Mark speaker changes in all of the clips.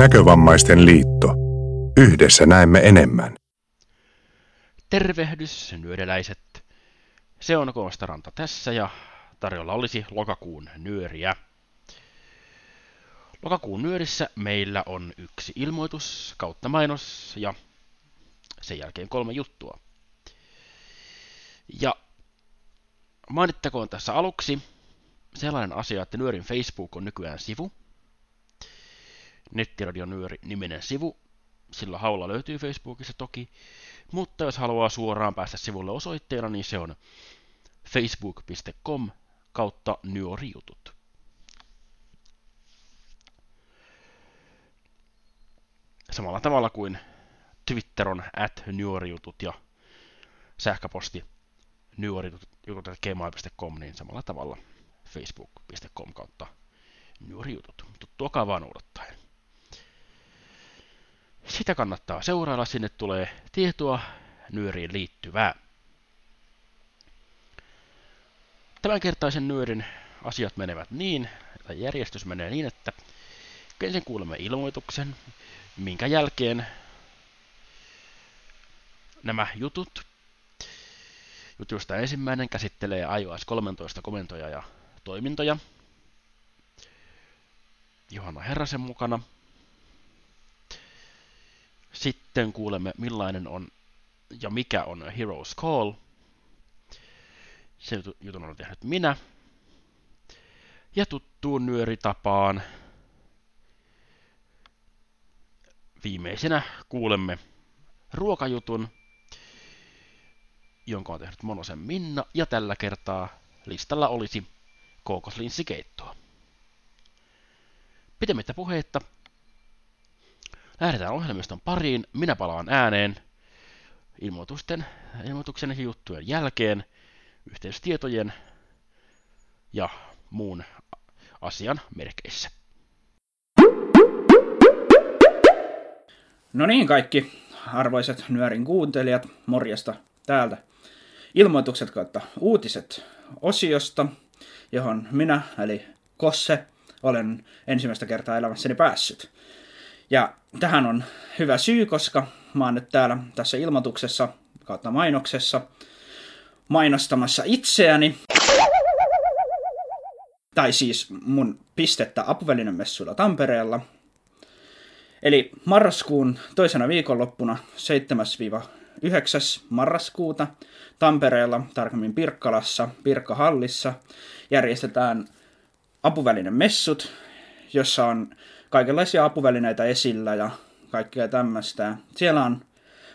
Speaker 1: Näkövammaisten liitto. Yhdessä näemme enemmän.
Speaker 2: Tervehdys, nyöreläiset. Se on Koostaranta tässä ja tarjolla olisi lokakuun nyöriä. Lokakuun nyörissä meillä on yksi ilmoitus kautta mainos ja sen jälkeen kolme juttua. Ja mainittakoon tässä aluksi sellainen asia, että Nyörin Facebook on nykyään sivu. Nettiradio Nyöri niminen sivu. Sillä haulla löytyy Facebookissa toki. Mutta jos haluaa suoraan päästä sivulle osoitteena, niin se on facebook.com kautta nyörijutut. Samalla tavalla kuin Twitter on at nyörijutut ja sähköposti nyörijutut.gmail.com, niin samalla tavalla facebook.com kautta nyörijutut. Tuttua vaan odottaen. Sitä kannattaa seurailla, sinne tulee tietoa nyöriin liittyvää. Tämänkertaisen nyörin asiat menevät niin, tai järjestys menee niin, että ensin kuulemme ilmoituksen, minkä jälkeen nämä jutut. Jutusta ensimmäinen käsittelee iOS 13 komentoja ja toimintoja. Johanna Herrasen mukana. Sitten kuulemme millainen on ja mikä on Heroes Call. Se jutun on tehnyt minä. Ja tuttuun nyöritapaan viimeisenä kuulemme ruokajutun, jonka on tehnyt Monosen Minna, ja tällä kertaa listalla olisi kookoslinssikeittoa. Pitemmittä puheitta, lähdetään ohjelmiston pariin, minä palaan ääneen ilmoitusten, ilmoituksen ja juttujen jälkeen, yhteystietojen ja muun asian merkeissä.
Speaker 3: No niin kaikki arvoiset nyörin kuuntelijat, morjesta täältä ilmoitukset kautta uutiset osiosta, johon minä, eli Kosse, olen ensimmäistä kertaa elämässäni päässyt. Ja tähän on hyvä syy, koska mä oon nyt täällä tässä ilmoituksessa kautta mainoksessa mainostamassa itseäni. Tai siis mun pistettä apuvälinen messuilla Tampereella. Eli marraskuun toisena viikonloppuna 7-9. marraskuuta Tampereella, tarkemmin Pirkkalassa, Pirkkahallissa, järjestetään apuvälinen messut, jossa on kaikenlaisia apuvälineitä esillä ja kaikkea tämmöistä. Siellä on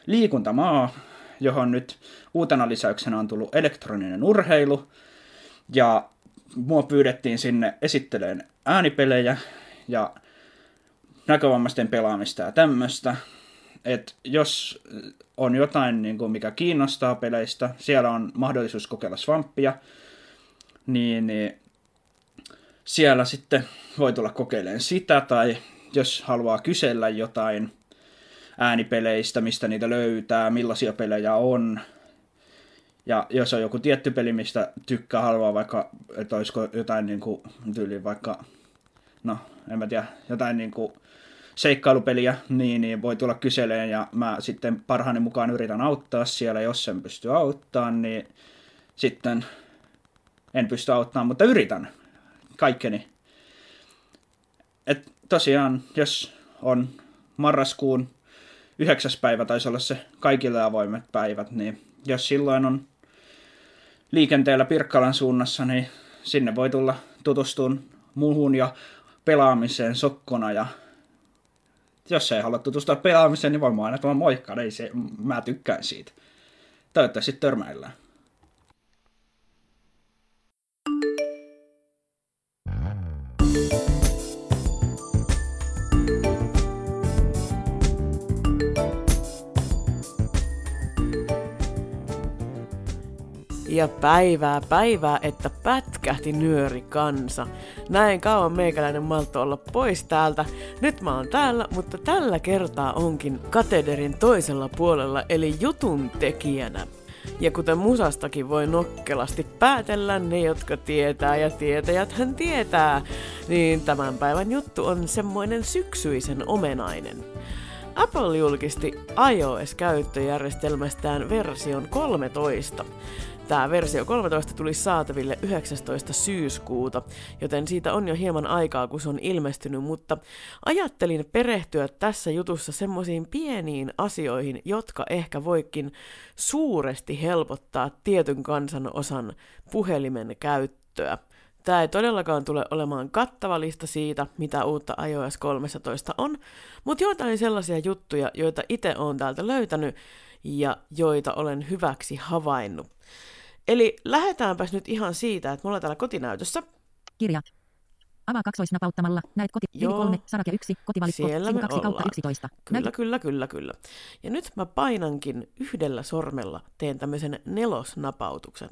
Speaker 3: liikuntamaa, johon nyt uutena lisäyksenä on tullut elektroninen urheilu. Ja mua pyydettiin sinne esitteleen äänipelejä ja näkövammaisten pelaamista ja tämmöistä. että jos on jotain, niin kuin mikä kiinnostaa peleistä, siellä on mahdollisuus kokeilla Swampia, niin, niin siellä sitten voi tulla kokeilemaan sitä, tai jos haluaa kysellä jotain äänipeleistä, mistä niitä löytää, millaisia pelejä on, ja jos on joku tietty peli, mistä tykkää, haluaa vaikka, että olisiko jotain niin kuin, tyyli vaikka, no en mä tiedä, jotain niin kuin seikkailupeliä, niin, niin voi tulla kyseleen ja mä sitten parhaani mukaan yritän auttaa siellä, jos sen pystyy auttamaan, niin sitten en pysty auttamaan, mutta yritän kaikkeni. Et tosiaan, jos on marraskuun yhdeksäs päivä, taisi olla se kaikille avoimet päivät, niin jos silloin on liikenteellä Pirkkalan suunnassa, niin sinne voi tulla tutustumaan muuhun ja pelaamiseen sokkona ja jos ei halua tutustua pelaamiseen, niin voi aina tulla moikka, ei se, mä tykkään siitä. Toivottavasti törmäillään.
Speaker 4: Ja päivää päivää, että pätkähti nyöri kansa. Näin kauan meikäläinen malto olla pois täältä. Nyt mä oon täällä, mutta tällä kertaa onkin katederin toisella puolella, eli jutun tekijänä. Ja kuten musastakin voi nokkelasti päätellä, ne jotka tietää ja tietäjät hän tietää, niin tämän päivän juttu on semmoinen syksyisen omenainen. Apple julkisti iOS-käyttöjärjestelmästään version 13. Tämä versio 13 tuli saataville 19. syyskuuta, joten siitä on jo hieman aikaa, kun se on ilmestynyt, mutta ajattelin perehtyä tässä jutussa semmoisiin pieniin asioihin, jotka ehkä voikin suuresti helpottaa tietyn kansan osan puhelimen käyttöä. Tämä ei todellakaan tule olemaan kattava lista siitä, mitä uutta iOS 13 on, mutta joitain sellaisia juttuja, joita itse olen täältä löytänyt ja joita olen hyväksi havainnut. Eli lähdetäänpäs nyt ihan siitä, että mulla on täällä kotinäytössä.
Speaker 5: Kirjat. Avaa kaksoisnapauttamalla. Näet koti. Joo. 3, sarake 1, kotivalikko,
Speaker 4: Siellä
Speaker 5: sivu
Speaker 4: me
Speaker 5: 2 kautta
Speaker 4: ollaan.
Speaker 5: 11.
Speaker 4: Kyllä,
Speaker 5: Näyt,
Speaker 4: kyllä, kyllä, kyllä. Ja nyt mä painankin yhdellä sormella, teen tämmöisen nelosnapautuksen.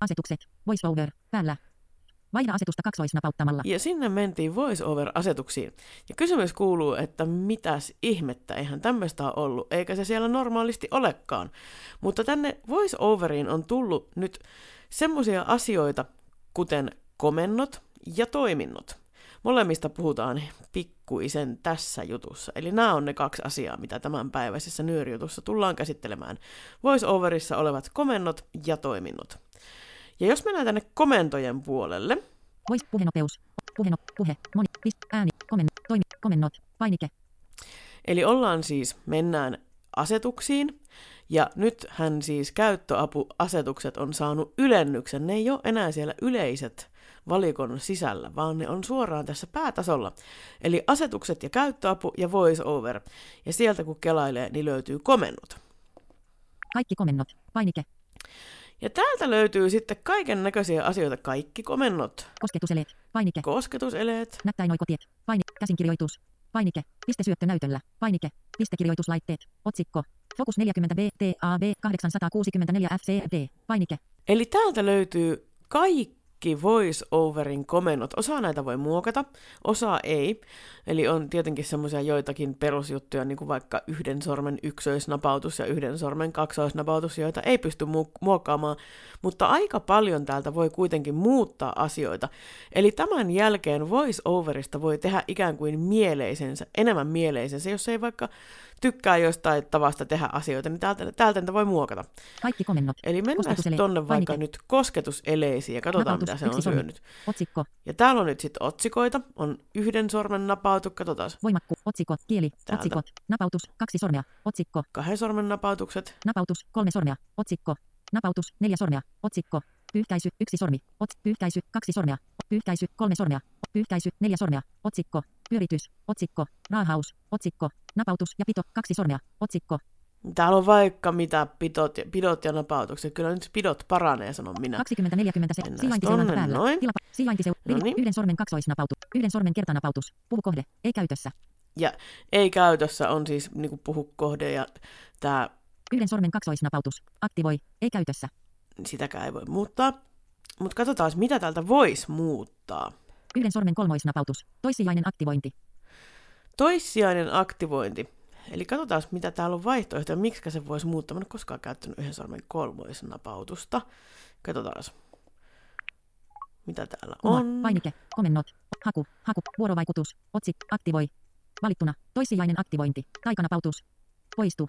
Speaker 5: asetukset. VoiceOver. Päällä. Vaihda asetusta kaksoisnapauttamalla.
Speaker 4: Ja sinne mentiin voice-over-asetuksiin. Ja kysymys kuuluu, että mitäs ihmettä, eihän tämmöistä ole ollut, eikä se siellä normaalisti olekaan. Mutta tänne voice-overiin on tullut nyt semmoisia asioita, kuten komennot ja toiminnot. Molemmista puhutaan pikkuisen tässä jutussa. Eli nämä on ne kaksi asiaa, mitä tämänpäiväisessä nyörijutussa tullaan käsittelemään. Voice-overissa olevat komennot ja toiminnot. Ja jos mennään tänne komentojen puolelle,
Speaker 5: Voice puhenopeus. Puheno, puhe, moni, pist, ääni, komen, toimi, komennot, painike,
Speaker 4: Eli ollaan siis, mennään asetuksiin, ja nythän siis käyttöapuasetukset on saanut ylennyksen. Ne ei ole enää siellä yleiset valikon sisällä, vaan ne on suoraan tässä päätasolla. Eli asetukset ja käyttöapu ja voice over. Ja sieltä kun kelailee, niin löytyy komennot.
Speaker 5: kaikki komennot, painike,
Speaker 4: Ja täältä löytyy sitten kaiken näköisiä asioita, kaikki komennot.
Speaker 5: kosketuseleet, painike,
Speaker 4: Kosketuseleet,
Speaker 5: näppäinoikotiet, painike, käsinkirjoitus, painike, pistesyöttö näytöllä, painike, pistekirjoituslaitteet, otsikko, Focus 40 BTAB 864 FCD, painike,
Speaker 4: Eli täältä löytyy kaikki voice-overin komennot. Osa näitä voi muokata, osa ei. Eli on tietenkin semmoisia joitakin perusjuttuja, niin kuin vaikka yhden sormen ykköisnapautus ja yhden sormen kaksoisnapautus, joita ei pysty mu- muokkaamaan. Mutta aika paljon täältä voi kuitenkin muuttaa asioita. Eli tämän jälkeen voice-overista voi tehdä ikään kuin mieleisensä, enemmän mieleisensä, jos ei vaikka tykkää jostain tavasta tehdä asioita, niin täältä, täältä niitä voi muokata.
Speaker 5: kaikki komennot,
Speaker 4: Eli mennään
Speaker 5: Kosketusele-
Speaker 4: tonne vaikka nyt kosketuseleisiin ja katsotaan,
Speaker 5: Napautus,
Speaker 4: mitä se on
Speaker 5: yksi sormi.
Speaker 4: syönyt.
Speaker 5: otsikko,
Speaker 4: Ja täällä on nyt sitten otsikoita, on yhden sormen napautu, katsotaan.
Speaker 5: Voimakku, otsikko, kieli,
Speaker 4: Täältä.
Speaker 5: otsikot, napautus, kaksi sormea, otsikko,
Speaker 4: kahden sormen napautukset,
Speaker 5: napautus, kolme sormea, otsikko, napautus, neljä sormea, otsikko, pyyhkäisy, yksi sormi, ots, pyyhkäisy, kaksi sormea, pyyhkäisy, kolme sormea, pyyhkäisy, neljä sormea, otsikko, pyöritys, otsikko, raahaus, otsikko, napautus ja pito, kaksi sormea, otsikko,
Speaker 4: Täällä on vaikka mitä pidot ja, pidot ja napautukset. Kyllä nyt pidot paranee, sanon minä.
Speaker 5: 2040 se,
Speaker 4: Mennään
Speaker 5: sijaintiseulanta päällä,
Speaker 4: noin.
Speaker 5: tilapa,
Speaker 4: No niin.
Speaker 5: yhden sormen kaksoisnapautus, yhden sormen kertanapautus, puhukohde, ei käytössä,
Speaker 4: Ja ei käytössä on siis niinku puhukohde ja tää,
Speaker 5: yhden sormen kaksoisnapautus, aktivoi, ei käytössä,
Speaker 4: sitäkään ei voi muuttaa. Mutta katsotaan, mitä täältä voisi muuttaa.
Speaker 5: yhden sormen kolmoisnapautus, toissijainen aktivointi,
Speaker 4: Toissijainen aktivointi. Eli katsotaan, mitä täällä on vaihtoehtoja, miksi se voisi muuttaa. Mä en ole koskaan käyttänyt yhden sormen kolmoisnapautusta. Katsotaan, mitä täällä on.
Speaker 5: painike, komennot, haku, haku, vuorovaikutus, otsik, aktivoi, valittuna, toissijainen aktivointi, taikanapautus, poistu,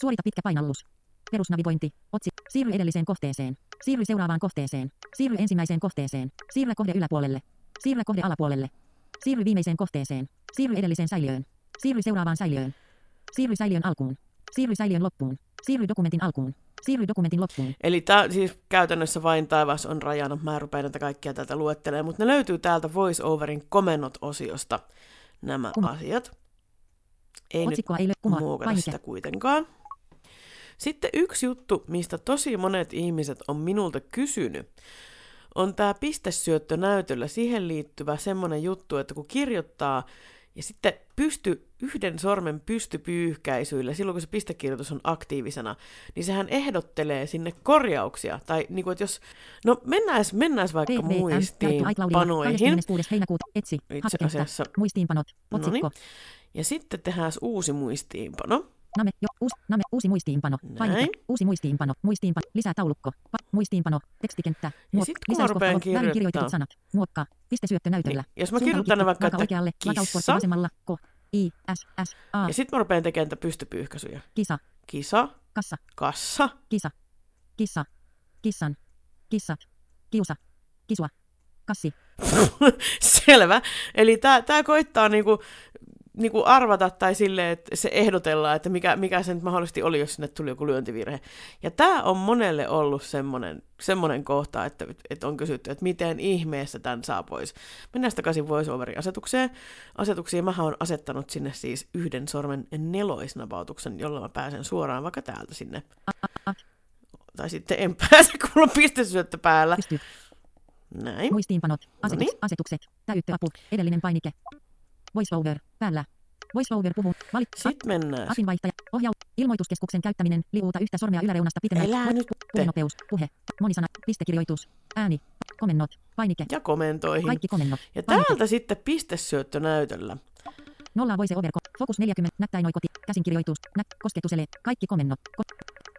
Speaker 5: suorita pitkä painallus, perusnavigointi, otsik, siirry edelliseen kohteeseen, siirry seuraavaan kohteeseen, siirry ensimmäiseen kohteeseen, siirry kohde yläpuolelle, siirry kohde alapuolelle, siirry viimeiseen kohteeseen, siirry edelliseen säiliöön, siirry seuraavaan säiliöön, siirry säiliön alkuun, siirry säiliön loppuun, siirry dokumentin alkuun, siirry dokumentin loppuun,
Speaker 4: Eli tää, siis käytännössä vain taivas on rajana. Mä rupean näitä kaikkia täältä luettelemaan, mutta ne löytyy täältä VoiceOverin komennot-osiosta. Nämä
Speaker 5: Kuma.
Speaker 4: asiat. Ei
Speaker 5: Otsikkoa
Speaker 4: nyt
Speaker 5: ei löy-
Speaker 4: muokata sitä kuitenkaan. Sitten yksi juttu, mistä tosi monet ihmiset on minulta kysynyt, on tämä pistesyöttö näytöllä. Siihen liittyvä semmoinen juttu, että kun kirjoittaa ja sitten pysty yhden sormen pystypyyhkäisyillä, silloin kun se pistekirjoitus on aktiivisena, niin sehän ehdottelee sinne korjauksia. Tai niin kuin, että jos, no mennään, mennään vaikka
Speaker 5: iCloudilla,
Speaker 4: muistiinpanoihin.
Speaker 5: 26. heinäkuuta, etsi,
Speaker 4: Itse asiassa
Speaker 5: muistiinpanot,
Speaker 4: Noniin. Ja sitten tehdään uusi muistiinpano.
Speaker 5: Name, jo, uusi, name, uusi muistiinpano. Painike, uusi muistiinpano. Muistiinpano. Lisää taulukko. Pa, muistiinpano. Tekstikenttä.
Speaker 4: Mä rupean
Speaker 5: väärin kirjoitetut sanat. Muokkaa. Pistesyöttö näytöllä.
Speaker 4: Niin, jos mä kirjoitan
Speaker 5: lukittu,
Speaker 4: vaikka, että
Speaker 5: oikealle,
Speaker 4: kissa.
Speaker 5: vasemmalla, ko, i, s, s, a,
Speaker 4: Ja sitten mä rupean tekemään pystypyyhkäisyjä.
Speaker 5: kisa,
Speaker 4: Kisa,
Speaker 5: kassa,
Speaker 4: kassa,
Speaker 5: kisa, kissa, kissan, kissat, kiusa, kisua, kassi,
Speaker 4: Selvä. Eli tämä tää koittaa niinku, niinku arvata tai sille, että se ehdotellaan, että mikä, mikä se nyt mahdollisesti oli, jos sinne tuli joku lyöntivirhe. Ja tämä on monelle ollut semmoinen, semmoinen kohta, että, että on kysytty, että miten ihmeessä tämän saa pois. Mennään takaisin voiceoverin asetukseen. Asetuksiin mä oon asettanut sinne siis yhden sormen neloisnapautuksen, jolla mä pääsen suoraan vaikka täältä sinne. Tai sitten en pääse, kun mulla on pistesyöttö päällä. Näin.
Speaker 5: muistiinpanot, asetus,
Speaker 4: Noniin.
Speaker 5: asetukset, täyttöapu, edellinen painike, voiceover, päällä, voiceover puhu, valit,
Speaker 4: Sitten mennään.
Speaker 5: Asinvaihtaja, ohjau, ilmoituskeskuksen käyttäminen, liuuta yhtä sormea yläreunasta pitemmälle.
Speaker 4: Elää nyt.
Speaker 5: Puhenopeus, puhe, monisana, pistekirjoitus, ääni, komennot, painike,
Speaker 4: Ja komentoihin.
Speaker 5: kaikki komennot,
Speaker 4: Ja
Speaker 5: painike,
Speaker 4: täältä sitten pistesyöttö näytöllä.
Speaker 5: nolla voice over, fokus 40, näppäinoikoti, käsinkirjoitus, nä, kosketusele, kaikki komennot, ko,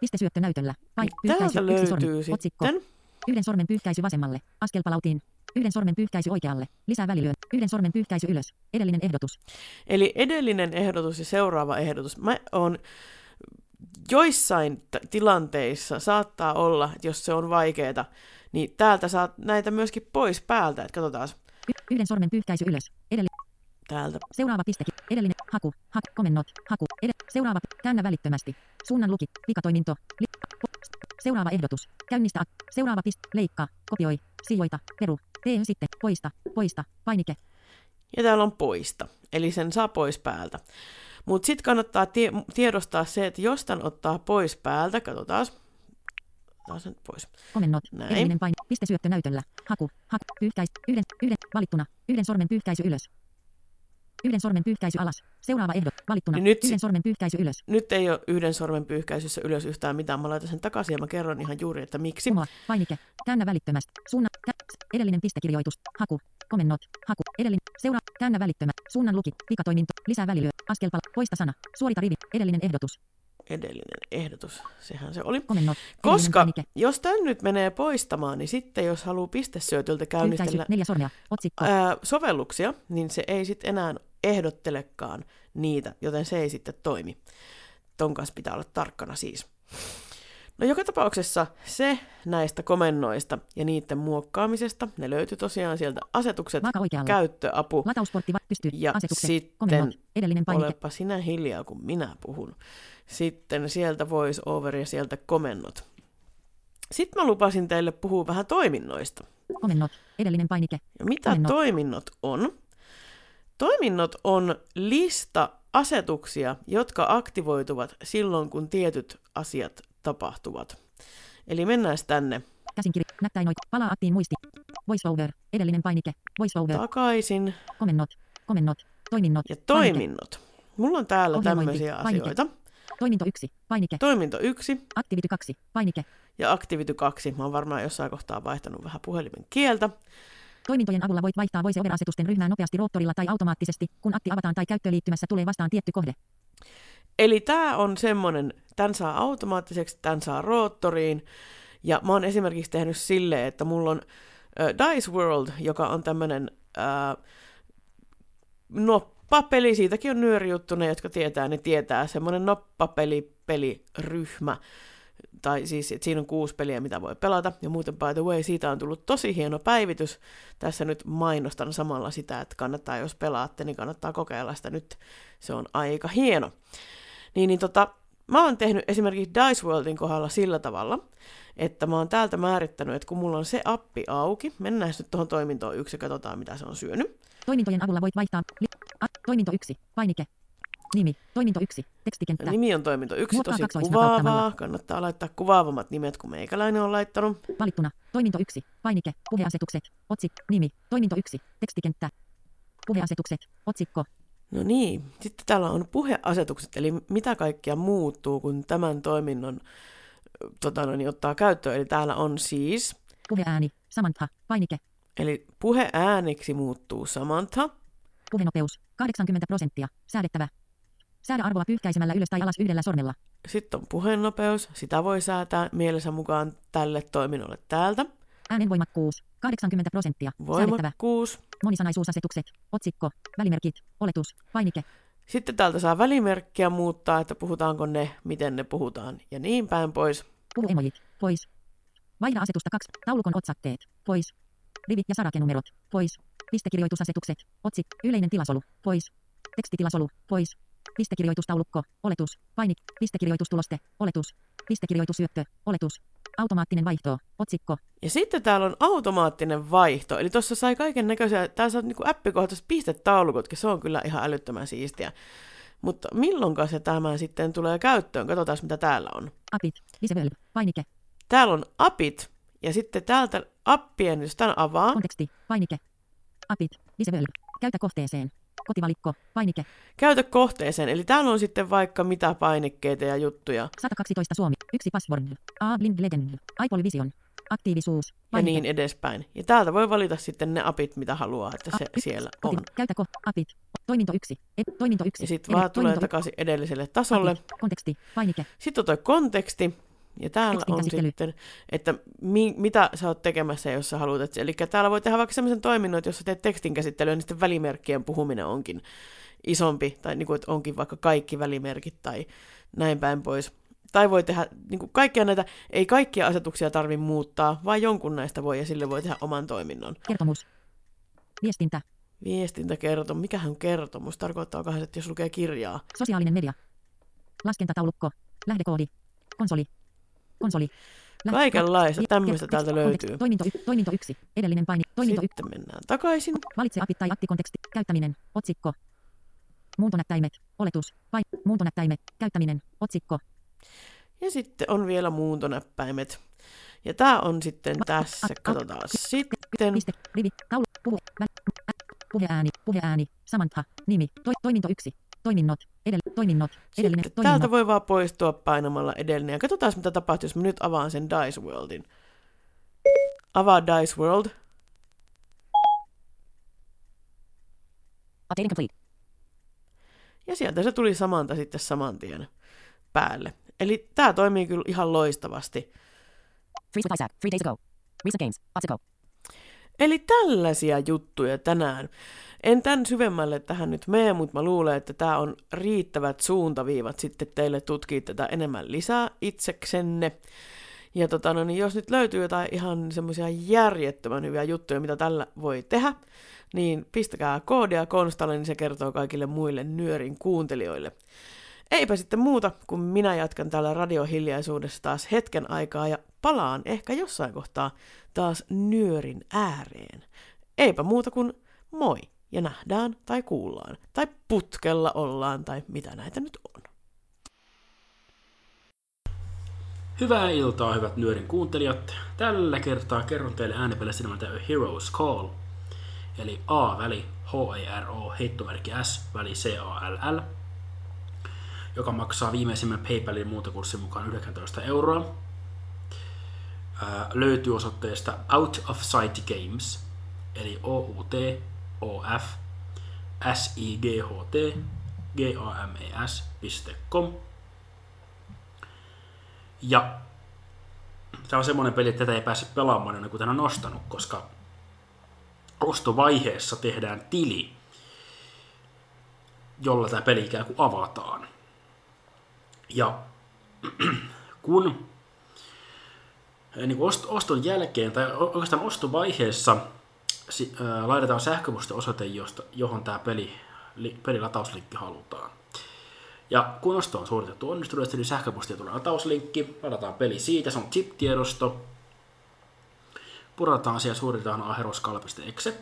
Speaker 5: pistesyöttö näytöllä, pain,
Speaker 4: täältä löytyy
Speaker 5: otsikko,
Speaker 4: sitten.
Speaker 5: Yhden sormen pyyhkäisy vasemmalle, askelpalautiin, yhden sormen pyyhkäisy oikealle, lisää välilyön, yhden sormen pyyhkäisy ylös, edellinen ehdotus,
Speaker 4: Eli edellinen ehdotus ja seuraava ehdotus. Mä oon joissain t- tilanteissa saattaa olla, että jos se on vaikeeta, niin täältä saat näitä myöskin pois päältä. Että katsotaan.
Speaker 5: Y, yhden sormen pyyhkäisy ylös, edellinen,
Speaker 4: täältä.
Speaker 5: Seuraava piste, edellinen, haku, hak, komennot, haku, ed, seuraava, käännä välittömästi, suunnan luki, pikatoiminto, li, seuraava ehdotus, käynnistä, seuraava piste, leikkaa, kopioi, sijoita, peru, tee sitten, poista, poista, painike,
Speaker 4: Ja täällä on poista. Eli sen saa pois päältä. Mutta sitten kannattaa tie- tiedostaa se, että jos tämän ottaa pois päältä, katsotaan. Otetaan sen pois.
Speaker 5: komennot,
Speaker 4: Näin.
Speaker 5: paini, piste syöttö näytöllä, haku, haku, pyyhkäis, yhden, yhden, valittuna, yhden sormen pyyhkäisy ylös, yhden sormen pyyhkäisy alas, seuraava ehdot, valittuna,
Speaker 4: Niin nyt
Speaker 5: yhden sormen pyyhkäisy ylös,
Speaker 4: Nyt ei ole yhden sormen pyyhkäisyssä ylös yhtään mitään. Mä laitan sen takaisin ja mä kerron ihan juuri, että miksi.
Speaker 5: kumoa, painike, käännä välittömästi, suunna, kä, edellinen pistekirjoitus, haku, komennot, haku, edellinen, seura, käännä välittömä, suunnan luki, pikatoiminto, lisää välilyö, askelpala, poista sana, suorita rivi, edellinen ehdotus,
Speaker 4: Edellinen ehdotus, sehän se oli.
Speaker 5: komennot,
Speaker 4: Koska jos tämän nyt menee poistamaan, niin sitten jos haluaa pistesyötöltä käynnistellä
Speaker 5: neljä sormea, otsikko,
Speaker 4: ää, sovelluksia, niin se ei sitten enää ehdottelekaan niitä, joten se ei sitten toimi. Ton kanssa pitää olla tarkkana siis. No joka tapauksessa se näistä komennoista ja niiden muokkaamisesta, ne löytyy tosiaan sieltä asetukset, käyttöapu
Speaker 5: latausportti, pystyy,
Speaker 4: ja
Speaker 5: asetukset,
Speaker 4: sitten
Speaker 5: komennot, edellinen painike,
Speaker 4: olepa sinä hiljaa, kun minä puhun. Sitten sieltä voice over ja sieltä komennot. Sitten mä lupasin teille puhua vähän toiminnoista.
Speaker 5: komennot, edellinen painike,
Speaker 4: Ja mitä
Speaker 5: Komennot.
Speaker 4: toiminnot on? Toiminnot on lista asetuksia, jotka aktivoituvat silloin, kun tietyt asiat tapahtuvat. Eli mennään tänne.
Speaker 5: Käsinkirja, näppäinoik, palaa aktiin muisti, voiceover, edellinen painike, voiceover,
Speaker 4: takaisin.
Speaker 5: Komennot, komennot, toiminnot,
Speaker 4: ja
Speaker 5: painike,
Speaker 4: toiminnot. Mulla on täällä tämmöisiä
Speaker 5: painike.
Speaker 4: asioita.
Speaker 5: toiminto 1, painike,
Speaker 4: Toiminto 1
Speaker 5: activity 2, painike,
Speaker 4: ja Activity 2. Mä oon varmaan jossain kohtaa vaihtanut vähän puhelimen kieltä.
Speaker 5: Toimintojen avulla voit vaihtaa voiceover-asetusten ryhmää nopeasti roottorilla tai automaattisesti, kun akti avataan tai käyttöliittymässä tulee vastaan tietty kohde.
Speaker 4: Eli tämä on semmoinen, tämän saa automaattiseksi, tämän saa roottoriin. Ja mä oon esimerkiksi tehnyt silleen, että mulla on äh, Dice World, joka on tämmöinen äh, noppapeli, siitäkin on nyörijuttu, ne jotka tietää, ne tietää, semmoinen noppapeli, peliryhmä. Tai siis, että siinä on kuusi peliä, mitä voi pelata. Ja muuten, by the way, siitä on tullut tosi hieno päivitys. Tässä nyt mainostan samalla sitä, että kannattaa, jos pelaatte, niin kannattaa kokeilla sitä nyt. Se on aika hieno. Niin, niin tota, mä oon tehnyt esimerkiksi Dice Worldin kohdalla sillä tavalla, että mä oon täältä määrittänyt, että kun mulla on se appi auki, mennään nyt tuohon toimintoon yksi ja katsotaan, mitä se on syönyt.
Speaker 5: Toimintojen avulla voit vaihtaa, toiminto 1, painike, nimi, toiminto 1, tekstikenttä,
Speaker 4: Nimi on toiminto yksi,
Speaker 5: Muokkaa
Speaker 4: tosi
Speaker 5: kaksoisnapauttamalla.
Speaker 4: kuvaavaa. Kannattaa laittaa kuvaavammat nimet, kuin meikäläinen on laittanut.
Speaker 5: valittuna, toiminto 1, painike, puheasetukset, otsikko, nimi, toiminto 1, tekstikenttä, puheasetukset, otsikko,
Speaker 4: No niin, sitten täällä on puheasetukset, eli mitä kaikkea muuttuu, kun tämän toiminnon tota, no, niin, ottaa käyttöön. Eli täällä on siis,
Speaker 5: puheääni, Samantha, painike,
Speaker 4: eli puheääniksi muuttuu Samantha,
Speaker 5: puhenopeus, 80 prosenttia, säädettävä, Säädä arvoa pyyhkäisemällä ylös tai alas yhdellä sormella.
Speaker 4: Sitten on puheennopeus, sitä voi säätää mielensä mukaan tälle toiminnolle täältä.
Speaker 5: Äänenvoimakkuus. 80 prosenttia. Säädettävä.
Speaker 4: Voimakkuus.
Speaker 5: Monisanaisuusasetukset. Otsikko. Välimerkit. Oletus. Painike.
Speaker 4: Sitten täältä saa välimerkkiä muuttaa, että puhutaanko ne, miten ne puhutaan ja niin päin pois.
Speaker 5: Puhu emojit. Pois. Vaihda asetusta 2. Taulukon otsakkeet. Pois. Rivi- ja sarakenumerot. Pois. Pistekirjoitusasetukset. Otsik. Yleinen tilasolu. Pois. Tekstitilasolu. Pois. Pistekirjoitustaulukko. Oletus. Painik. Pistekirjoitustuloste. Oletus. Pistekirjoitusyöttö. Oletus. Automaattinen vaihto. Otsikko.
Speaker 4: Ja sitten täällä on automaattinen vaihto, eli tuossa sai kaiken näköisiä, täällä saa niinku appikohtaiset pistetaulukotkin, se on kyllä ihan älyttömän siistiä. Mutta milloinka se tämä sitten tulee käyttöön? Katsotaan, mitä täällä on.
Speaker 5: Apit. Visible. Painike.
Speaker 4: Täällä on apit, ja sitten täältä appien, jos tämän avaa,
Speaker 5: Konteksti. Painike. Apit. Visible. Käytä kohteeseen. Kotivalikko. Painike.
Speaker 4: käytä kohteeseen. Eli täällä on sitten vaikka mitä painikkeita ja juttuja
Speaker 5: 112 Suomi. Yksi password. A. Blind Legend. iPol Vision. Aktiivisuus.
Speaker 4: ja
Speaker 5: Painike.
Speaker 4: niin edespäin. Ja täältä voi valita sitten ne apit, mitä haluaa, että se
Speaker 5: A- yksi.
Speaker 4: siellä
Speaker 5: Koti-
Speaker 4: on.
Speaker 5: Käytä ko- apit. Toiminto 1. Et, toiminto 1.
Speaker 4: Ja sitten vaan tulee takaisin edelliselle tasolle.
Speaker 5: Konteksti. Painike.
Speaker 4: Sitten on toi konteksti, ja täällä on
Speaker 5: käsittely.
Speaker 4: sitten, että mi, mitä sä oot tekemässä, jos sä haluat. Et, eli täällä voi tehdä vaikka sellaisen toiminnon, että jos sä teet tekstin käsittelyä, niin sitten välimerkkien puhuminen onkin isompi, tai niin kuin, että onkin vaikka kaikki välimerkit tai näin päin pois. Tai voi tehdä niin kuin kaikkia näitä, ei kaikkia asetuksia tarvi muuttaa, vaan jonkun näistä voi, ja sille voi tehdä oman toiminnon.
Speaker 5: Kertomus. Viestintä.
Speaker 4: Viestintäkertomus, mikähän on kertomus? Tarkoittaa kahden, että jos lukee kirjaa.
Speaker 5: Sosiaalinen media. Laskentataulukko. Lähdekoodi. Konsoli. Konsoli. Lähde-
Speaker 4: Kaikenlaista tämmöistä täältä löytyy.
Speaker 5: Toiminto, y- toiminto 1. Edellinen paini. Toiminto 1.
Speaker 4: Sitten mennään takaisin.
Speaker 5: Valitse apit tai aktikonteksti. Käyttäminen. Otsikko. Muuntonäppäimet. Oletus. Pain. Muuntonäppäimet. Käyttäminen. Otsikko.
Speaker 4: Ja sitten on vielä muuntonäppäimet. Ja tää on sitten tässä, katsotaan sitten.
Speaker 5: Piste. Rivi. Taulu. Puhu. Puheääni. Puheääni. Samantha. Nimi. To, toiminto 1. Toiminnot. Edell, toiminnot. Edellinen.
Speaker 4: Sitten täältä
Speaker 5: Toiminnot.
Speaker 4: voi vaan poistua painamalla edellinen. Ja katsotaan mitä tapahtuu, jos mä nyt avaan sen Dice Worldin. Avaa Dice World.
Speaker 5: Updating complete.
Speaker 4: Ja sieltä se tuli samanta sitten saman tien päälle. Eli tää toimii kyllä ihan loistavasti.
Speaker 5: Freeze with Isaac. Three days ago. Recent games. Otsikko.
Speaker 4: Eli tällaisia juttuja tänään. En tämän syvemmälle tähän nyt mene, mutta mä luulen, että tämä on riittävät suuntaviivat sitten teille tutkia tätä enemmän lisää itseksenne. Ja tota, no niin jos nyt löytyy jotain ihan semmoisia järjettömän hyviä juttuja, mitä tällä voi tehdä, niin pistäkää koodia Konstalle, niin se kertoo kaikille muille nyörin kuuntelijoille. Eipä sitten muuta, kun minä jatkan täällä radiohiljaisuudessa taas hetken aikaa ja palaan ehkä jossain kohtaa taas nyörin ääreen. Eipä muuta kuin moi ja nähdään tai kuullaan tai putkella ollaan tai mitä näitä nyt on.
Speaker 6: Hyvää iltaa, hyvät nyörin kuuntelijat. Tällä kertaa kerron teille äänipelistä nimeltä A Hero's Call. Eli A-väli, H-E-R-O, heittomerkki S, väli C-A-L-L, joka maksaa viimeisimmän PayPalin muuntokurssin mukaan 19 euroa. Ää, löytyy osoitteesta Out of Sight Games, eli O-U-T, O-F, S-I-G-H-T, G-A-M-E-S.com. Ja tämä on semmoinen peli, että tätä ei pääse pelaamaan ennen kuin tämän on ostanut, koska ostovaiheessa tehdään tili, jolla tämä peli ikään kuin avataan. Ja kun niin kuin ost- oston jälkeen, tai oikeastaan ostovaiheessa, si- ää, laitetaan sähköpostiosoite, josta, johon tämä peli, li- pelilatauslinkki halutaan. Ja kun osto on suoritettu onnistuneesti, niin sähköpostia tulee latauslinkki, ladataan peli siitä, se on chip-tiedosto, purataan siellä suoritetaan aheroskalp.exe.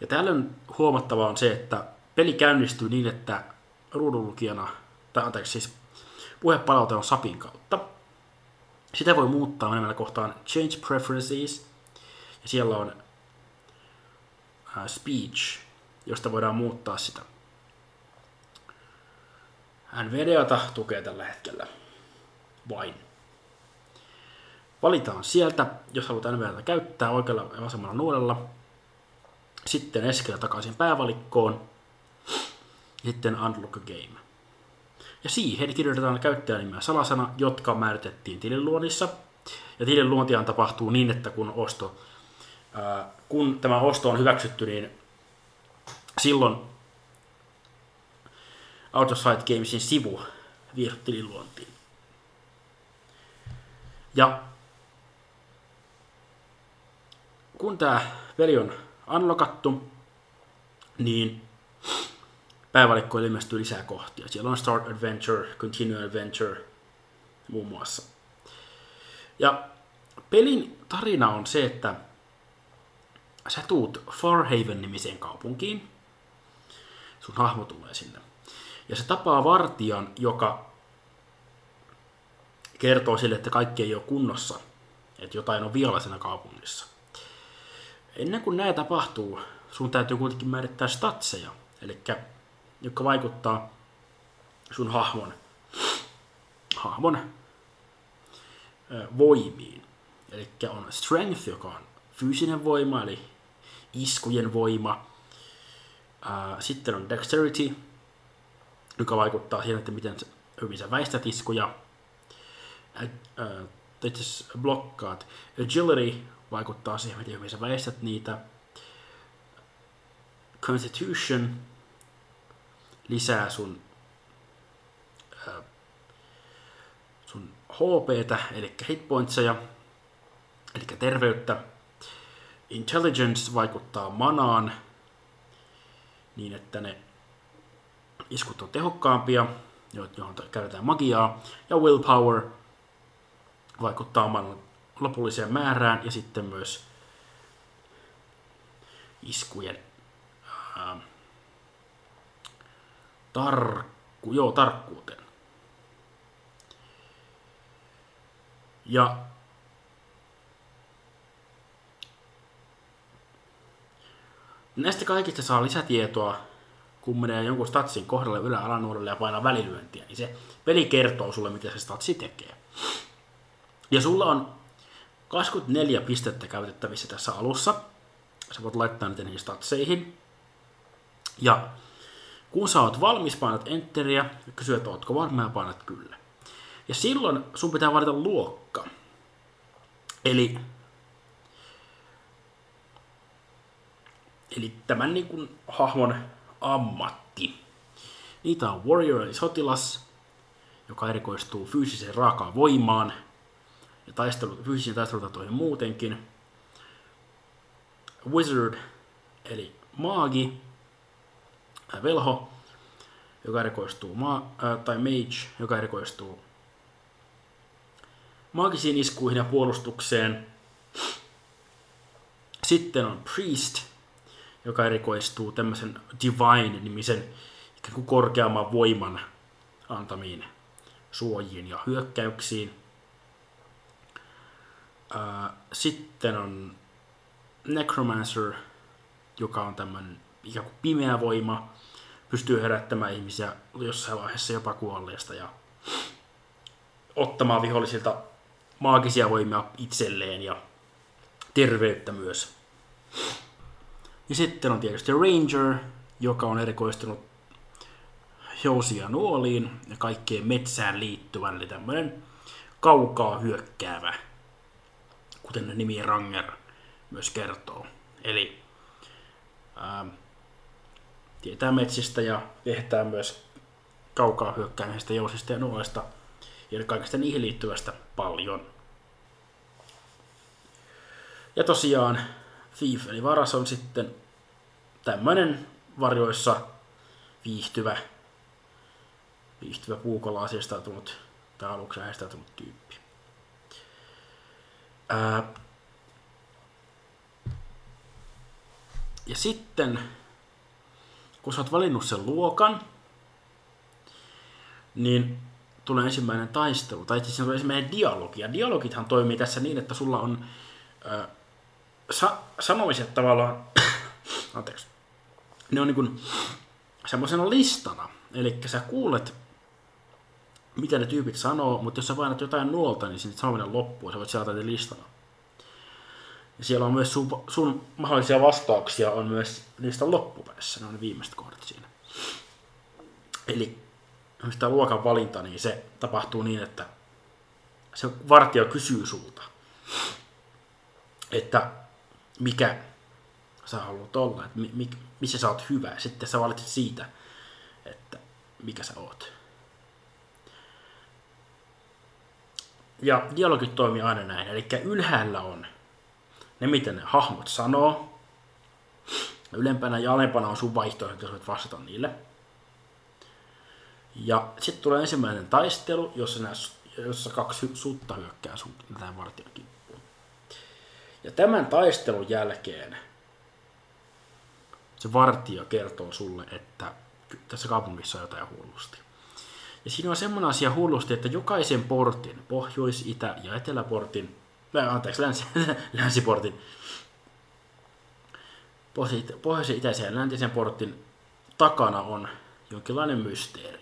Speaker 6: Ja tällöin huomattavaa on se, että peli käynnistyy niin, että ruudunlukijana, tai anteeksi siis puhepalaute on SAPin kautta. Sitä voi muuttaa menemällä kohtaan Change Preferences, ja siellä on Speech, josta voidaan muuttaa sitä. NVDAta tukee tällä hetkellä vain. Valitaan sieltä, jos haluat NVDAta käyttää oikealla ja vasemmalla nuolella. Sitten eskelä takaisin päävalikkoon. Sitten Unlock Game. Ja siihen kirjoitetaan käyttäjänimiä salasana, jotka määritettiin tililuonnissa. Ja tilin luontihan tapahtuu niin, että kun, osto, kun tämä osto on hyväksytty, niin silloin Outside Gamesin sivu vie tililuontiin. Ja kun tämä peli on unlockattu, niin päävalikkoille ilmestyy lisää kohtia. Siellä on Start Adventure, Continue Adventure muun muassa. Ja pelin tarina on se, että sä tuut Farhaven-nimiseen kaupunkiin. Sun hahmo tulee sinne. Ja se tapaa vartijan, joka kertoo sille, että kaikki ei ole kunnossa. Että jotain on vialaisena kaupungissa. Ennen kuin näin tapahtuu, sun täytyy kuitenkin määrittää statseja. Eli jotka vaikuttaa sun hahmon, hahmon voimiin. Eli on strength, joka on fyysinen voima, eli iskujen voima. Sitten on dexterity, joka vaikuttaa siihen, että miten hyvin sä väistät iskuja. Itse blokkaat. Agility vaikuttaa siihen, miten hyvin sä väistät niitä. Constitution lisää sun, sun HPtä, eli hitpointseja, eli terveyttä. Intelligence vaikuttaa manaan niin, että ne iskut on tehokkaampia, johon käytetään magiaa. Ja willpower vaikuttaa oman lopulliseen määrään ja sitten myös iskujen ää, tarkku, joo, tarkkuuteen. Ja näistä kaikista saa lisätietoa, kun menee jonkun statsin kohdalle ylä alanuorelle ja painaa välilyöntiä, niin se peli kertoo sulle, mitä se statsi tekee. Ja sulla on 24 pistettä käytettävissä tässä alussa. Sä voit laittaa niitä niihin statseihin. Ja kun sä oot valmis, painat enteriä ja kysyy, että ootko varma ja painat kyllä. Ja silloin sun pitää valita luokka. Eli, eli tämän niin kuin hahmon ammatti. Niitä on warrior eli sotilas, joka erikoistuu fyysiseen raakaan voimaan ja taistelu, fyysisiin taistelutatoihin muutenkin. Wizard eli maagi, velho, joka erikoistuu ma- äh, tai mage, joka erikoistuu maagisiin iskuihin ja puolustukseen. Sitten on priest, joka erikoistuu tämmöisen divine-nimisen ikään kuin korkeamman voiman antamiin suojiin ja hyökkäyksiin. Sitten on necromancer, joka on tämmöinen ikään kuin pimeä voima, pystyy herättämään ihmisiä jossain vaiheessa jopa kuolleesta ja ottamaan vihollisilta maagisia voimia itselleen ja terveyttä myös. Ja sitten on tietysti Ranger, joka on erikoistunut jousia nuoliin ja kaikkeen metsään liittyvän, eli tämmöinen kaukaa hyökkäävä, kuten nimi Ranger myös kertoo. Eli ää, tietää metsistä ja tehtää myös kaukaa hyökkäämisestä jousista ja nuolista ja kaikesta niihin liittyvästä paljon. Ja tosiaan Thief eli varas on sitten tämmöinen varjoissa viihtyvä, viihtyvä puukolla asiastautunut tai aluksi asiastautunut tyyppi. Ää, ja sitten, kun sä oot valinnut sen luokan, niin tulee ensimmäinen taistelu, tai itse asiassa tulee ensimmäinen dialogi. Ja dialogithan toimii tässä niin, että sulla on äh, sa- sanomiset tavallaan, anteeksi, ne on niin semmoisena listana. Eli sä kuulet, mitä ne tyypit sanoo, mutta jos sä painat jotain nuolta, niin sinne sanominen loppuu, sä voit sieltä listana. Ja siellä on myös sun, sun mahdollisia vastauksia on myös listan loppupäässä, ne on ne viimeiset kohdat siinä. Eli sitä luokan valinta, niin se tapahtuu niin, että se vartija kysyy sulta, että mikä sä haluat olla, että mi, mi, missä sä oot hyvä. Sitten sä valitset siitä, että mikä sä oot. Ja dialogit toimii aina näin. Eli ylhäällä on ne, miten ne hahmot sanoo. Ylempänä ja alempana on sun vaihtoehto, jos voit vastata niille. Ja sitten tulee ensimmäinen taistelu, jossa, nää, jossa kaksi sutta hyökkää sun tähän. Ja tämän taistelun jälkeen se vartija kertoo sulle, että tässä kaupungissa on jotain hullusti. Ja siinä on semmoinen asia hullusti, että jokaisen portin, pohjois-, itä- ja eteläportin, anteeksi, länsi, länsiportin, pohjoisen, itäisen ja läntisen portin takana on jonkinlainen mysteeri.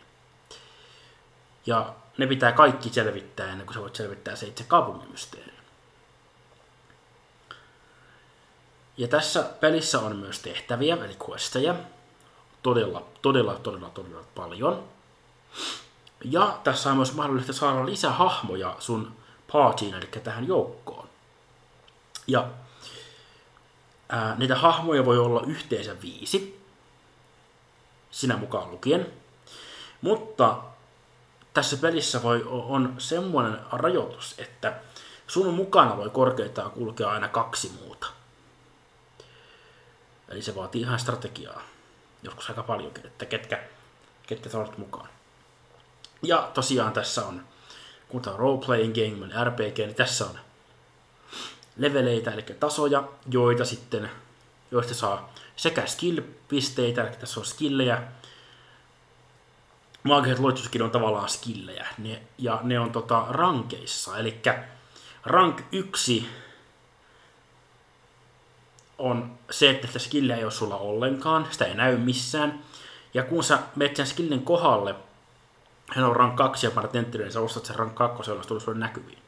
Speaker 6: Ja ne pitää kaikki selvittää ennen kuin sä voit selvittää se itse kaupungin mysteeri. Ja tässä pelissä on myös tehtäviä, eli questeja, todella, todella, todella, todella paljon. Ja tässä on myös mahdollista saada lisää hahmoja sun partyin, eli tähän joukkoon. Ja ää, niitä hahmoja voi olla yhteensä viisi, sinä mukaan lukien. Mutta tässä pelissä voi, on semmoinen rajoitus, että sun mukana voi korkeintaan kulkea aina kaksi muuta. Eli se vaatii ihan strategiaa, joskus aika paljonkin, että ketkä, ketkä sä mukaan. Ja tosiaan tässä on, kun tämä on role-playing game, RPG, niin tässä on leveleitä, eli tasoja, joita sitten, joista saa sekä skill-pisteitä, eli tässä on skillejä, maagiset luotuskin on tavallaan skillejä, ne, ja ne on tota rankeissa, eli rank 1 on se, että sitä skilliä ei ole sulla ollenkaan, sitä ei näy missään, ja kun sä menet sen skillin kohdalle, hän on rank 2 ja parat enttelyyn, niin sä ostat sen rank 2, jolla tulee sulle näkyviin.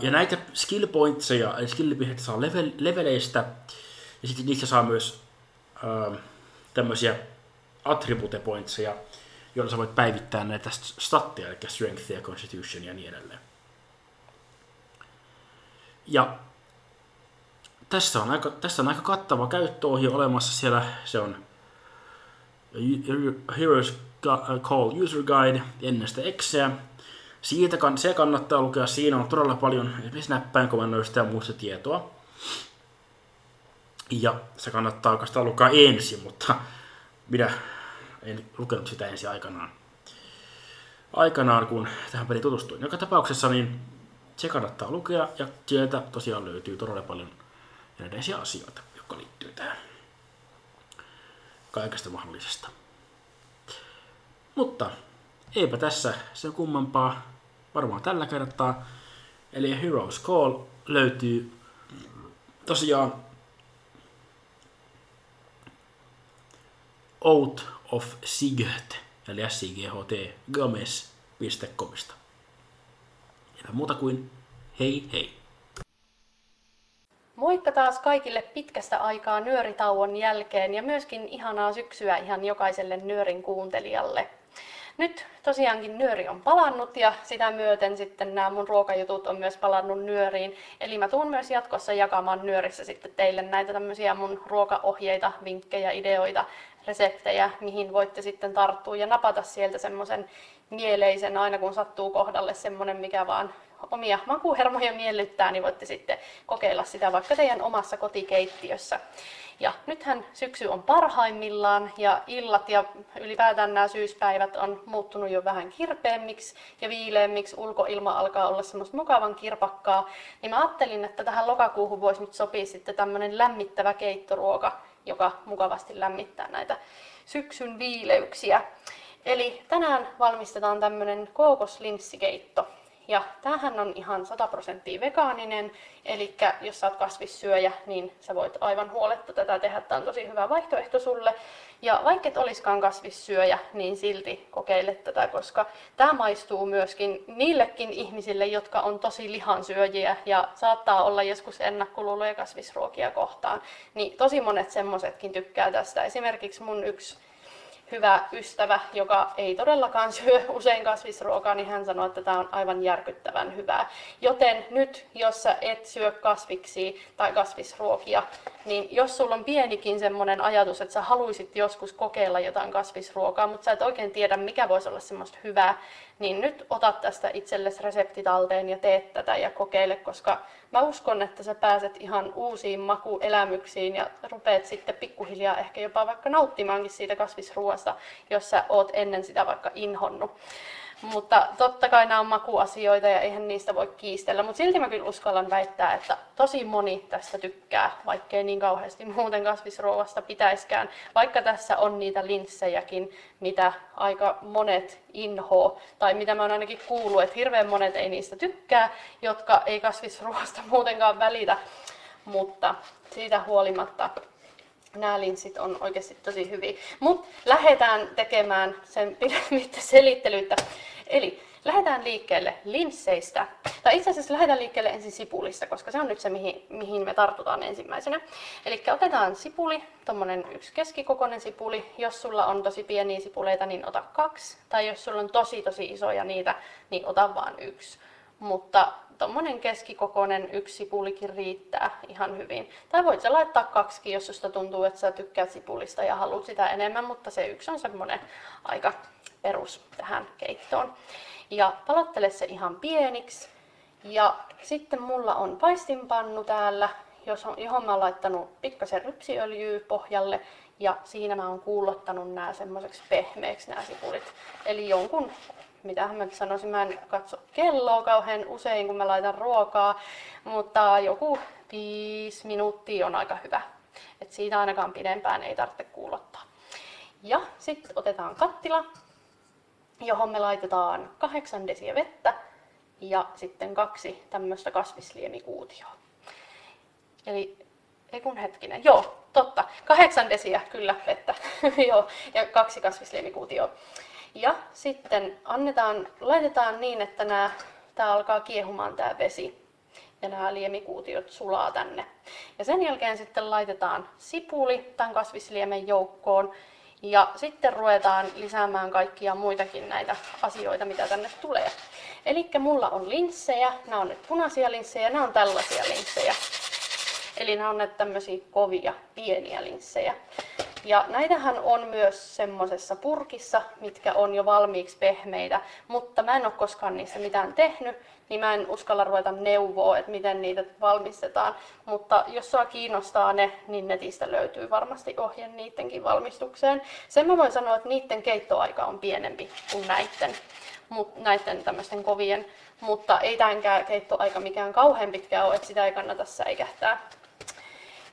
Speaker 6: ja näitä skill pointseja, eli skill saa level, leveleistä, ja sitten niistä saa myös tämmöisiä attribute pointseja, joilla sä voit päivittää näitä statteja, eli strength ja constitution ja niin edelleen. Ja tässä on aika, tässä on aika kattava käyttöohje olemassa siellä. Se on Heroes Call User Guide ennen sitä Exeä. Siitä kann, se kannattaa lukea. Siinä on todella paljon esimerkiksi näppäinkomennoista ja muusta tietoa. Ja se kannattaa oikeastaan lukea ensin, mutta minä en lukenut sitä ensin aikanaan. Aikanaan, kun tähän peliin tutustuin. Joka tapauksessa niin se kannattaa lukea ja sieltä tosiaan löytyy todella paljon erilaisia asioita, jotka liittyy tähän kaikesta mahdollisesta. Mutta eipä tässä se kummempaa varmaan tällä kertaa. Eli Heroes Call löytyy tosiaan Out of Sight, eli S-I-G-H-T, games.comista. Eipä muuta kuin hei hei!
Speaker 7: Moikka taas kaikille pitkästä aikaa nyöritauon jälkeen ja myöskin ihanaa syksyä ihan jokaiselle nyörin kuuntelijalle. Nyt tosiaankin nyöri on palannut ja sitä myöten sitten nämä mun ruokajutut on myös palannut nyöriin. Eli mä tuun myös jatkossa jakamaan nyörissä sitten teille näitä tämmöisiä mun ruokaohjeita, vinkkejä, ideoita, reseptejä, mihin voitte sitten tarttua ja napata sieltä semmoisen mieleisen aina kun sattuu kohdalle semmoinen, mikä vaan omia makuhermoja miellyttää, niin voitte sitten kokeilla sitä vaikka teidän omassa kotikeittiössä. Ja nythän syksy on parhaimmillaan ja illat ja ylipäätään nämä syyspäivät on muuttunut jo vähän kirpeämmiksi ja viileämmiksi. Ulkoilma alkaa olla semmoista mukavan kirpakkaa. Niin mä ajattelin, että tähän lokakuuhun voisi nyt sopia sitten tämmöinen lämmittävä keittoruoka, joka mukavasti lämmittää näitä syksyn viileyksiä. Eli tänään valmistetaan tämmöinen kookoslinssikeitto. Ja tämähän on ihan 100 prosenttia vegaaninen, eli jos sä oot kasvissyöjä, niin sä voit aivan huoletta tätä tehdä. Tämä on tosi hyvä vaihtoehto sulle. Ja vaikka et olisikaan kasvissyöjä, niin silti kokeile tätä, koska tämä maistuu myöskin niillekin ihmisille, jotka on tosi lihansyöjiä ja saattaa olla joskus ennakkoluuloja kasvisruokia kohtaan. Niin tosi monet semmoisetkin tykkää tästä. Esimerkiksi mun yksi hyvä ystävä, joka ei todellakaan syö usein kasvisruokaa, niin hän sanoi, että tämä on aivan järkyttävän hyvää. Joten nyt, jos sä et syö kasviksi tai kasvisruokia, niin jos sulla on pienikin semmoinen ajatus, että sä haluaisit joskus kokeilla jotain kasvisruokaa, mutta sä et oikein tiedä, mikä voisi olla semmoista hyvää, niin nyt ota tästä itsellesi reseptitalteen ja tee tätä ja kokeile, koska mä uskon, että sä pääset ihan uusiin makuelämyksiin ja rupeat sitten pikkuhiljaa ehkä jopa vaikka nauttimaankin siitä kasvisruoasta, jos sä oot ennen sitä vaikka inhonnut. Mutta totta kai nämä on makuasioita ja eihän niistä voi kiistellä. Mutta silti mä kyllä uskallan väittää, että tosi moni tästä tykkää, vaikkei niin kauheasti muuten kasvisruoasta pitäiskään. Vaikka tässä on niitä linssejäkin, mitä aika monet inhoo, tai mitä mä oon ainakin kuullut, että hirveän monet ei niistä tykkää, jotka ei kasvisruoasta muutenkaan välitä. Mutta siitä huolimatta nämä linssit on oikeasti tosi hyviä. Mutta lähdetään tekemään sen pidemmittä selittelyitä. Eli lähdetään liikkeelle linsseistä. Tai itse asiassa lähdetään liikkeelle ensin sipulista, koska se on nyt se, mihin, mihin me tartutaan ensimmäisenä. Eli otetaan sipuli, tuommoinen yksi keskikokoinen sipuli. Jos sulla on tosi pieniä sipuleita, niin ota kaksi. Tai jos sulla on tosi tosi isoja niitä, niin ota vain yksi. Mutta tuommoinen keskikokoinen yksi sipulikin riittää ihan hyvin. Tai voit sä laittaa kaksi, jos susta tuntuu, että sä tykkäät sipulista ja haluat sitä enemmän, mutta se yksi on semmoinen aika perus tähän keittoon. Ja palottele se ihan pieniksi. Ja sitten mulla on paistinpannu täällä, johon mä oon laittanut pikkasen rypsiöljyä pohjalle. Ja siinä mä oon kuulottanut nämä semmoiseksi pehmeäksi nämä sipulit. Eli jonkun mitä mä sanoisin, mä en katso kelloa kauhean usein, kun mä laitan ruokaa, mutta joku viisi minuuttia on aika hyvä. Et siitä ainakaan pidempään ei tarvitse kuulottaa. Ja sitten otetaan kattila, johon me laitetaan kahdeksan desiä vettä ja sitten kaksi tämmöistä kasvisliemikuutioa. Eli ei kun hetkinen, joo, totta, kahdeksan desiä kyllä vettä, joo, ja kaksi kasvisliemikuutioa. Ja sitten annetaan, laitetaan niin, että nämä, tämä alkaa kiehumaan tämä vesi ja nämä liemikuutiot sulaa tänne. Ja sen jälkeen sitten laitetaan sipuli tämän kasvisliemen joukkoon ja sitten ruvetaan lisäämään kaikkia muitakin näitä asioita, mitä tänne tulee. Eli mulla on linssejä, nämä on nyt punaisia linssejä, nämä on tällaisia linssejä. Eli nämä on näitä tämmöisiä kovia, pieniä linssejä. Ja näitähän on myös semmoisessa purkissa, mitkä on jo valmiiksi pehmeitä, mutta mä en ole koskaan niissä mitään tehnyt, niin mä en uskalla ruveta neuvoa, että miten niitä valmistetaan. Mutta jos sua kiinnostaa ne, niin netistä löytyy varmasti ohje niidenkin valmistukseen. Sen mä voin sanoa, että niiden keittoaika on pienempi kuin näiden, näiden tämmöisten kovien, mutta ei tämänkään keittoaika mikään kauhean pitkä ole, että sitä ei kannata säikähtää.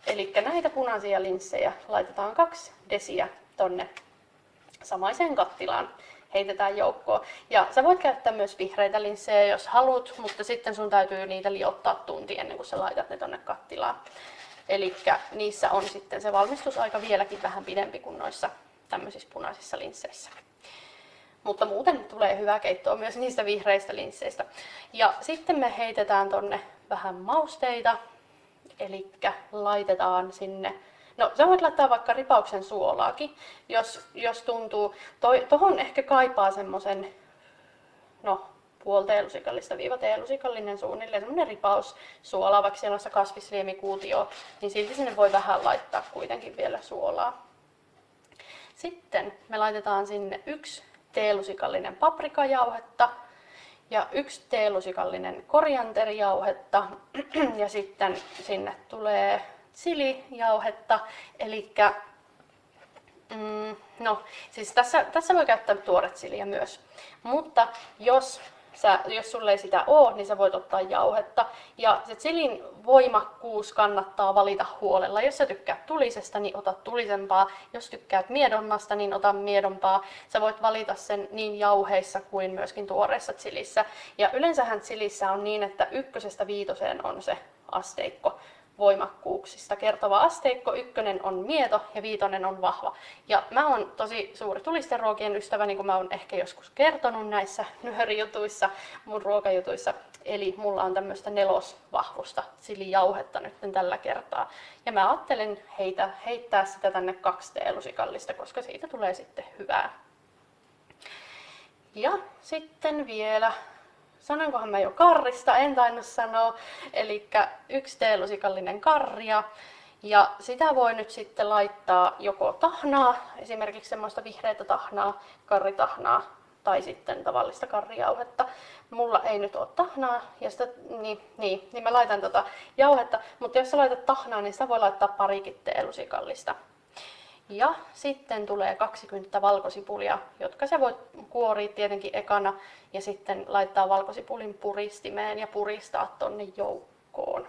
Speaker 7: Eli näitä punaisia linssejä laitetaan kaksi desiä tonne samaiseen kattilaan heitetään joukkoon. Ja sä voit käyttää myös vihreitä linssejä, jos haluat, mutta sitten sun täytyy niitä liottaa tunti ennen kuin sä laitat ne tonne kattilaan. Eli niissä on sitten se valmistusaika vieläkin vähän pidempi kuin noissa tämmöisissä punaisissa linsseissä. Mutta muuten tulee hyvää keittoa myös niistä vihreistä linsseistä. Ja sitten me heitetään tonne vähän mausteita, Eli laitetaan sinne No sä voit laittaa vaikka ripauksen suolaakin, jos, jos tuntuu. Toi, tohon ehkä kaipaa semmoisen, no puoli teelusikallista viiva teelusikallinen suunnilleen, semmoinen ripaus suolaa, vaikka siellä on se kasvisliemikuutio, niin silti sinne voi vähän laittaa kuitenkin vielä suolaa. Sitten me laitetaan sinne yksi teelusikallinen paprikajauhetta, ja yksi teelusikallinen korianterijauhetta. Ja sitten sinne tulee chilijauhetta, eli mm, no, siis tässä, tässä voi käyttää tuoret siliä myös, mutta jos sä, jos sulle ei sitä ole, niin sä voit ottaa jauhetta. Ja se chilin voimakkuus kannattaa valita huolella. Jos sä tykkäät tulisesta, niin ota tulisempaa. Jos tykkäät miedommasta, niin ota miedompaa. Sä voit valita sen niin jauheissa kuin myöskin tuoreessa chilissä. Ja yleensähän chilissä on niin, että ykkösestä viitoseen on se asteikko. Voimakkuuksista kertova asteikko. Ykkönen on mieto ja viitonen on vahva. Ja mä oon tosi suuri tulisteruokien ystävä, niin kuin mä oon ehkä joskus kertonut näissä nyhörijutuissa, mun ruokajutuissa. Eli mulla on tämmöistä nelosvahvusta silijauhetta nyt tällä kertaa. Ja mä ajattelin heitä, heittää sitä tänne kaksi teelusikallista, koska siitä tulee sitten hyvää. Ja sitten vielä sanonkohan mä jo karrista, en tainnut sanoa, eli yksi teelusikallinen karria. Ja sitä voi nyt sitten laittaa joko tahnaa, esimerkiksi semmoista vihreätä tahnaa, karritahnaa, tai sitten tavallista karrijauhetta. Mulla ei nyt ole tahnaa, ja sitä, niin, niin, niin mä laitan tota jauhetta, mutta jos sä laitat tahnaa, niin sitä voi laittaa parikin teelusikallista. Ja sitten tulee 20 valkosipulia, jotka se voi kuoria tietenkin ekana ja sitten laittaa valkosipulin puristimeen ja puristaa tonne joukkoon.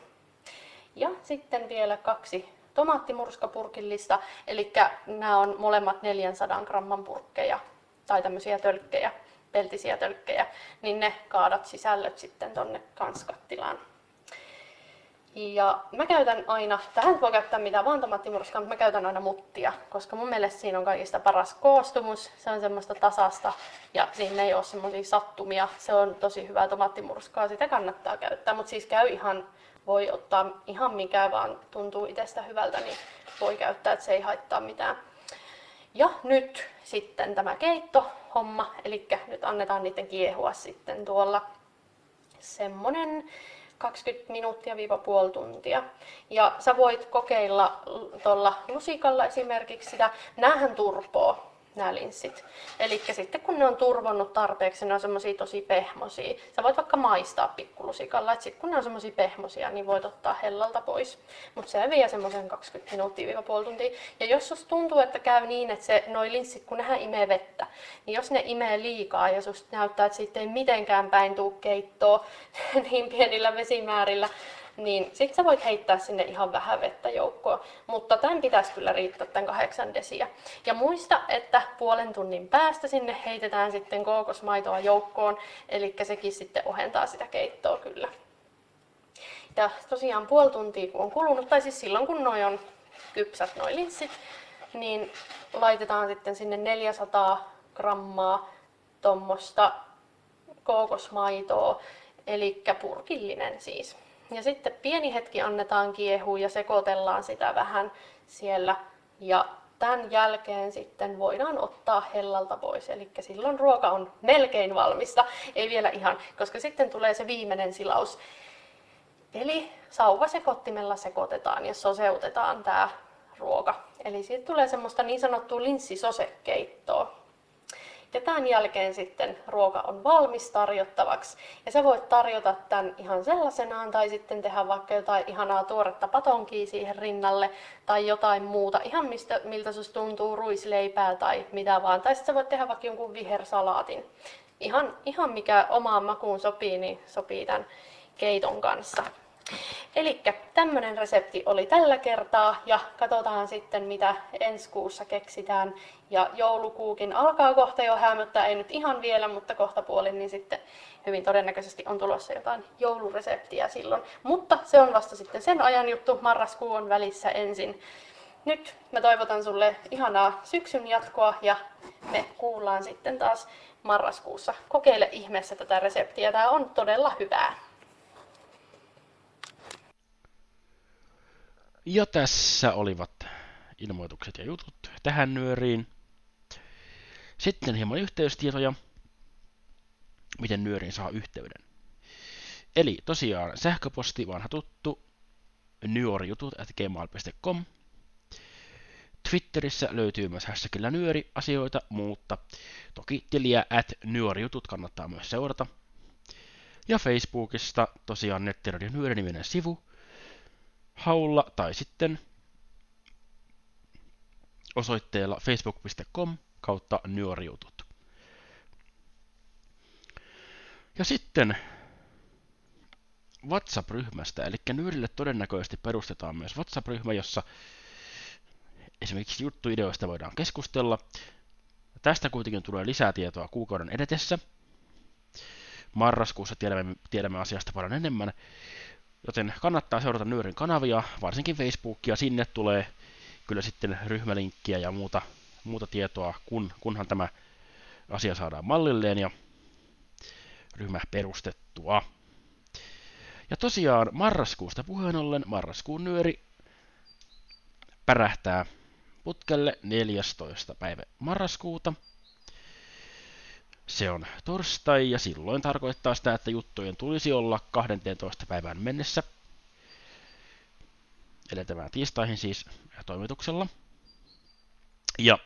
Speaker 7: Ja sitten vielä kaksi tomaattimurskapurkillista, eli nämä on molemmat 400 gramman purkkeja tai tämmöisiä tölkkejä, peltisiä tölkkejä, niin ne kaadat sisällöt sitten tonne kanskattilaan. Ja mä käytän aina, tähän voi käyttää mitä vaan tomaattimurskaa, mutta mä käytän aina muttia, koska mun mielestä siinä on kaikista paras koostumus. Se on semmoista tasasta ja siinä ei ole semmoisia sattumia. Se on tosi hyvää tomaattimurskaa, sitä kannattaa käyttää, mutta siis käy ihan, voi ottaa ihan mikä vaan tuntuu itsestä hyvältä, niin voi käyttää, että se ei haittaa mitään. Ja nyt sitten tämä keittohomma, eli nyt annetaan niiden kiehua sitten tuolla semmonen 20 minuuttia viiva puoli tuntia. Ja sä voit kokeilla tuolla lusikalla esimerkiksi sitä. Näähän turpoo nämä linssit. Eli sitten kun ne on turvonnut tarpeeksi, ne on semmosia tosi pehmosia. Sä voit vaikka maistaa pikkulusikalla, että sitten kun ne on semmosia pehmosia, niin voit ottaa hellalta pois. Mutta se vie semmoisen 20 minuuttia puoli tuntia. Ja jos susta tuntuu, että käy niin, että se, noi linssit, kun nehän imee vettä, niin jos ne imee liikaa ja susta näyttää, että siitä ei mitenkään päin tuu keittoa niin pienillä vesimäärillä, niin sitten sä voit heittää sinne ihan vähän vettä joukkoon. Mutta tämän pitäisi kyllä riittää tämän kahdeksan desiä. Ja muista, että puolen tunnin päästä sinne heitetään sitten kookosmaitoa joukkoon, eli sekin sitten ohentaa sitä keittoa kyllä. Ja tosiaan puoli tuntia kun on kulunut, tai siis silloin kun noin on kypsät noin linssit, niin laitetaan sitten sinne 400 grammaa tuommoista kookosmaitoa, eli purkillinen siis. Ja sitten pieni hetki annetaan kiehua ja sekoitellaan sitä vähän siellä. Ja tämän jälkeen sitten voidaan ottaa hellalta pois. Eli silloin ruoka on melkein valmista, ei vielä ihan, koska sitten tulee se viimeinen silaus. Eli sauvasekottimella sekoitetaan ja soseutetaan tämä ruoka. Eli siitä tulee semmoista niin sanottua linssisosekeittoa. Ja tämän jälkeen sitten ruoka on valmis tarjottavaksi. Ja sä voit tarjota tämän ihan sellaisenaan tai sitten tehdä vaikka jotain ihanaa tuoretta patonkia siihen rinnalle tai jotain muuta. Ihan mistä, miltä susta tuntuu ruisleipää tai mitä vaan. Tai sitten sä voit tehdä vaikka jonkun vihersalaatin. Ihan, ihan mikä omaan makuun sopii, niin sopii tämän keiton kanssa. Eli tämmöinen resepti oli tällä kertaa ja katsotaan sitten mitä ensi kuussa keksitään. Ja joulukuukin alkaa kohta jo hämöttää, ei nyt ihan vielä, mutta kohta puolin, niin sitten hyvin todennäköisesti on tulossa jotain joulureseptiä silloin. Mutta se on vasta sitten sen ajan juttu, marraskuu on välissä ensin. Nyt mä toivotan sulle ihanaa syksyn jatkoa ja me kuullaan sitten taas marraskuussa. Kokeile ihmeessä tätä reseptiä, tämä on todella hyvää.
Speaker 6: Ja tässä olivat ilmoitukset ja jutut tähän nyöriin. Sitten hieman yhteystietoja, miten nyöriin saa yhteyden. Eli tosiaan sähköposti vanha tuttu gmail.com. Twitterissä löytyy myös hashtagillä nyöri asioita, mutta toki tiliä at nyorijutut kannattaa myös seurata. Ja Facebookista tosiaan nettiradion nyöri niminen sivu, haulla tai sitten osoitteella facebook.com kautta nyoriutut. Ja sitten WhatsApp-ryhmästä, eli Nyyrille todennäköisesti perustetaan myös WhatsApp-ryhmä, jossa esimerkiksi juttuideoista voidaan keskustella. Tästä kuitenkin tulee lisää tietoa kuukauden edetessä. Marraskuussa tiedämme, tiedämme asiasta paljon enemmän,
Speaker 2: Joten kannattaa seurata Nyörin kanavia, varsinkin Facebookia. Sinne tulee kyllä sitten ryhmälinkkiä ja muuta, muuta tietoa, kun, kunhan tämä asia saadaan mallilleen ja ryhmä perustettua. Ja tosiaan marraskuusta puheen ollen marraskuun nyöri pärähtää putkelle 14. päivä marraskuuta. Se on torstai ja silloin tarkoittaa sitä, että juttujen tulisi olla 12. päivään mennessä edeltävään tiistaihin siis toimituksella. Ja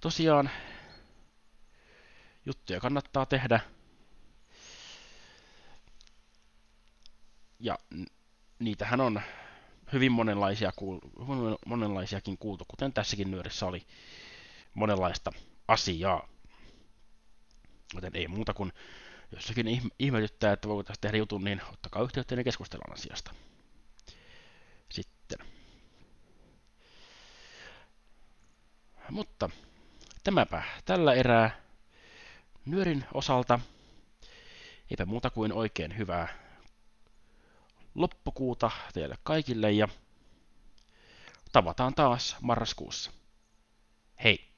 Speaker 2: tosiaan juttuja kannattaa tehdä. Ja niitähän on hyvin monenlaisia, monenlaisiakin kuultu, kuten tässäkin nyörissä oli monenlaista asiaa. Joten ei muuta kuin jossakin ihmetyttää, että voiko tästä tehdä jutun, niin ottakaa yhteyttä ja keskustellaan asiasta. Sitten. Mutta tämäpä tällä erää nyörin osalta. Eipä muuta kuin oikein hyvää loppukuuta teille kaikille ja tavataan taas marraskuussa. Hei!